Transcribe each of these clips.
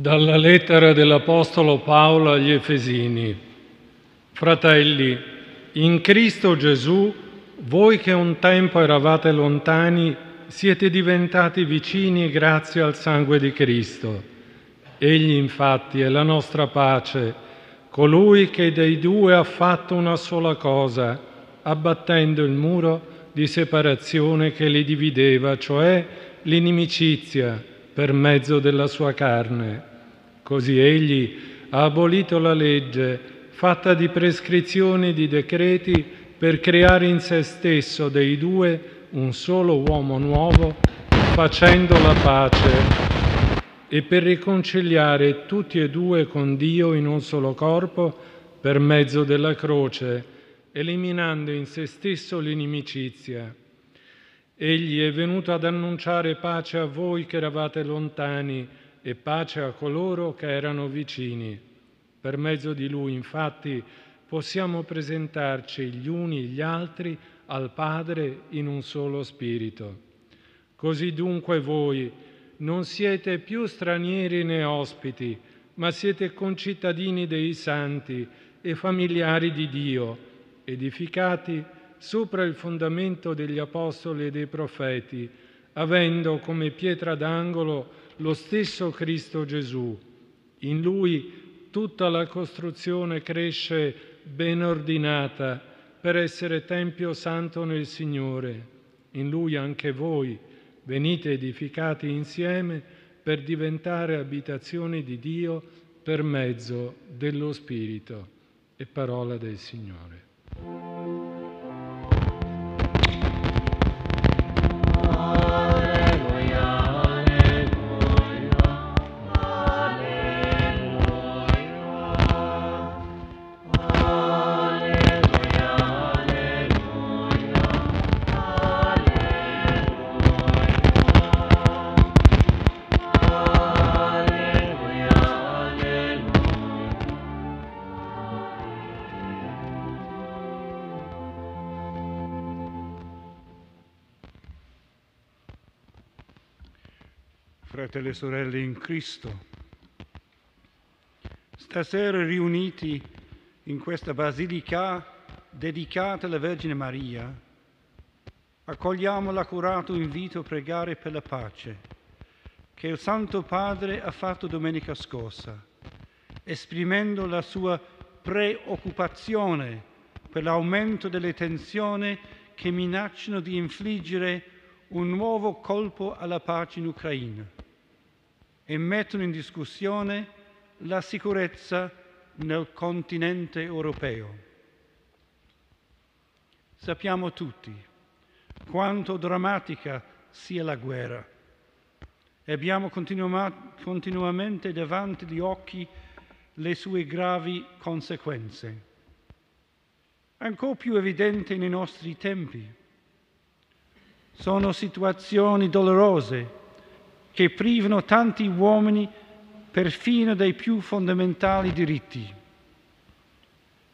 Dalla lettera dell'Apostolo Paolo agli Efesini. Fratelli, in Cristo Gesù, voi che un tempo eravate lontani, siete diventati vicini grazie al sangue di Cristo. Egli infatti è la nostra pace, colui che dei due ha fatto una sola cosa, abbattendo il muro di separazione che li divideva, cioè l'inimicizia per mezzo della sua carne. Così egli ha abolito la legge fatta di prescrizioni di decreti per creare in se stesso dei due un solo uomo nuovo, facendo la pace e per riconciliare tutti e due con Dio in un solo corpo per mezzo della croce, eliminando in se stesso l'inimicizia. Egli è venuto ad annunciare pace a voi che eravate lontani e pace a coloro che erano vicini. Per mezzo di lui, infatti, possiamo presentarci gli uni gli altri al Padre in un solo spirito. Così dunque voi non siete più stranieri né ospiti, ma siete concittadini dei santi e familiari di Dio, edificati sopra il fondamento degli apostoli e dei profeti, avendo come pietra d'angolo lo stesso Cristo Gesù. In lui tutta la costruzione cresce ben ordinata per essere Tempio Santo nel Signore. In lui anche voi venite edificati insieme per diventare abitazioni di Dio per mezzo dello Spirito. E parola del Signore. Fratelli e sorelle in Cristo. Stasera riuniti in questa basilica dedicata alla Vergine Maria, accogliamo l'accurato invito a pregare per la pace che il Santo Padre ha fatto domenica scorsa, esprimendo la sua preoccupazione per l'aumento delle tensioni che minacciano di infliggere un nuovo colpo alla pace in Ucraina e mettono in discussione la sicurezza nel continente europeo. Sappiamo tutti quanto drammatica sia la guerra e abbiamo continua- continuamente davanti agli occhi le sue gravi conseguenze. Ancora più evidente nei nostri tempi. Sono situazioni dolorose che privano tanti uomini perfino dei più fondamentali diritti.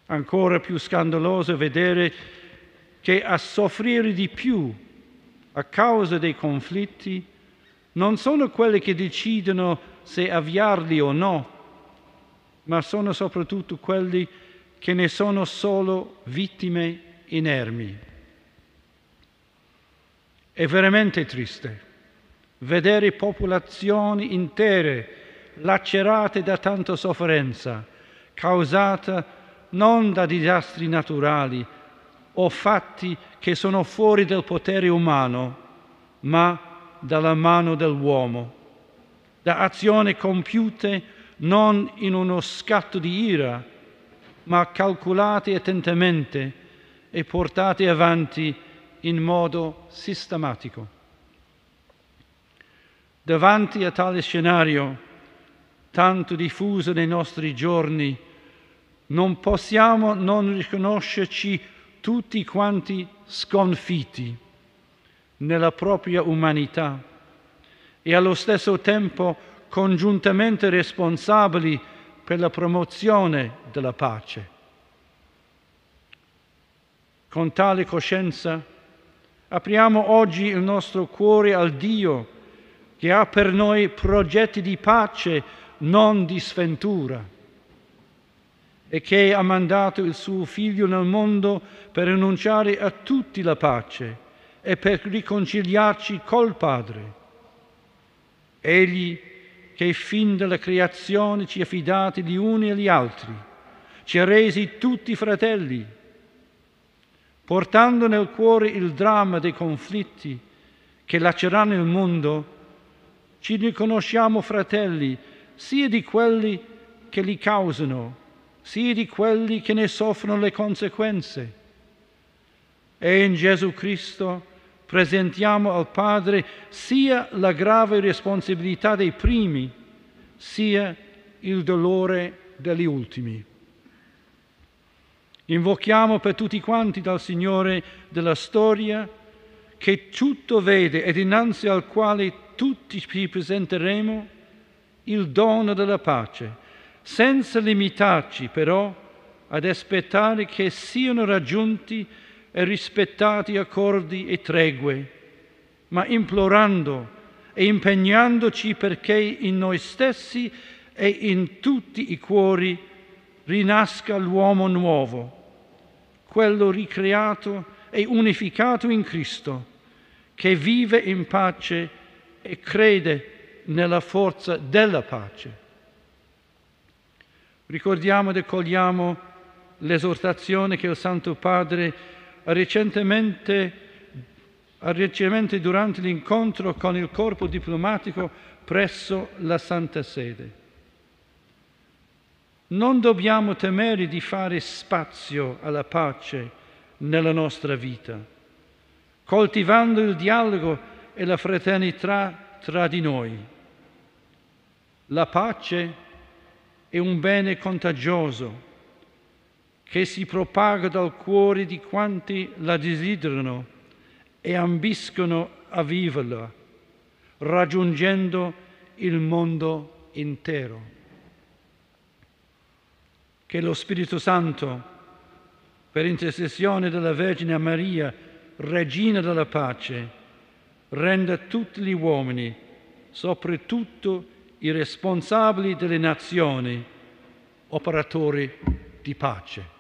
Ancora più scandaloso vedere che a soffrire di più a causa dei conflitti non sono quelli che decidono se avviarli o no, ma sono soprattutto quelli che ne sono solo vittime inermi. È veramente triste vedere popolazioni intere lacerate da tanta sofferenza, causata non da disastri naturali o fatti che sono fuori del potere umano, ma dalla mano dell'uomo, da azioni compiute non in uno scatto di ira, ma calcolate attentamente e portate avanti in modo sistematico. Davanti a tale scenario, tanto diffuso nei nostri giorni, non possiamo non riconoscerci tutti quanti sconfitti nella propria umanità e allo stesso tempo congiuntamente responsabili per la promozione della pace. Con tale coscienza apriamo oggi il nostro cuore al Dio che ha per noi progetti di pace non di sventura, e che ha mandato il suo Figlio nel mondo per annunciare a tutti la pace e per riconciliarci col Padre. Egli che fin dalla creazione ci ha fidati gli uni agli altri, ci ha resi tutti fratelli, portando nel cuore il dramma dei conflitti che laceranno il mondo, ci riconosciamo fratelli sia di quelli che li causano, sia di quelli che ne soffrono le conseguenze. E in Gesù Cristo presentiamo al Padre sia la grave responsabilità dei primi, sia il dolore degli ultimi. Invochiamo per tutti quanti dal Signore della storia che tutto vede ed innanzi al quale tutti ci presenteremo il dono della pace, senza limitarci però ad aspettare che siano raggiunti e rispettati accordi e tregue, ma implorando e impegnandoci perché in noi stessi e in tutti i cuori rinasca l'uomo nuovo, quello ricreato e unificato in Cristo, che vive in pace e crede nella forza della pace. Ricordiamo ed accogliamo l'esortazione che il Santo Padre ha recentemente, ha recentemente durante l'incontro con il corpo diplomatico presso la Santa Sede. Non dobbiamo temere di fare spazio alla pace nella nostra vita, coltivando il dialogo e la fraternità tra di noi. La pace è un bene contagioso che si propaga dal cuore di quanti la desiderano e ambiscono a viverla, raggiungendo il mondo intero. Che lo Spirito Santo, per intercessione della Vergine Maria, Regina della pace, renda tutti gli uomini, soprattutto i responsabili delle nazioni, operatori di pace.